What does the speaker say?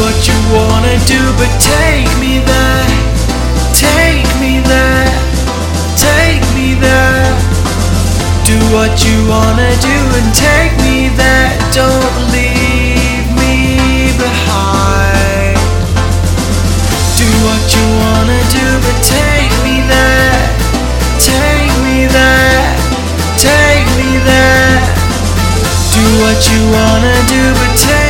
what you wanna do, but take me there, take me there, take me there. Do what you wanna do and take me there. Don't leave me behind. Do what you wanna do, but take me there, take me there, take me there. Do what you wanna do, but take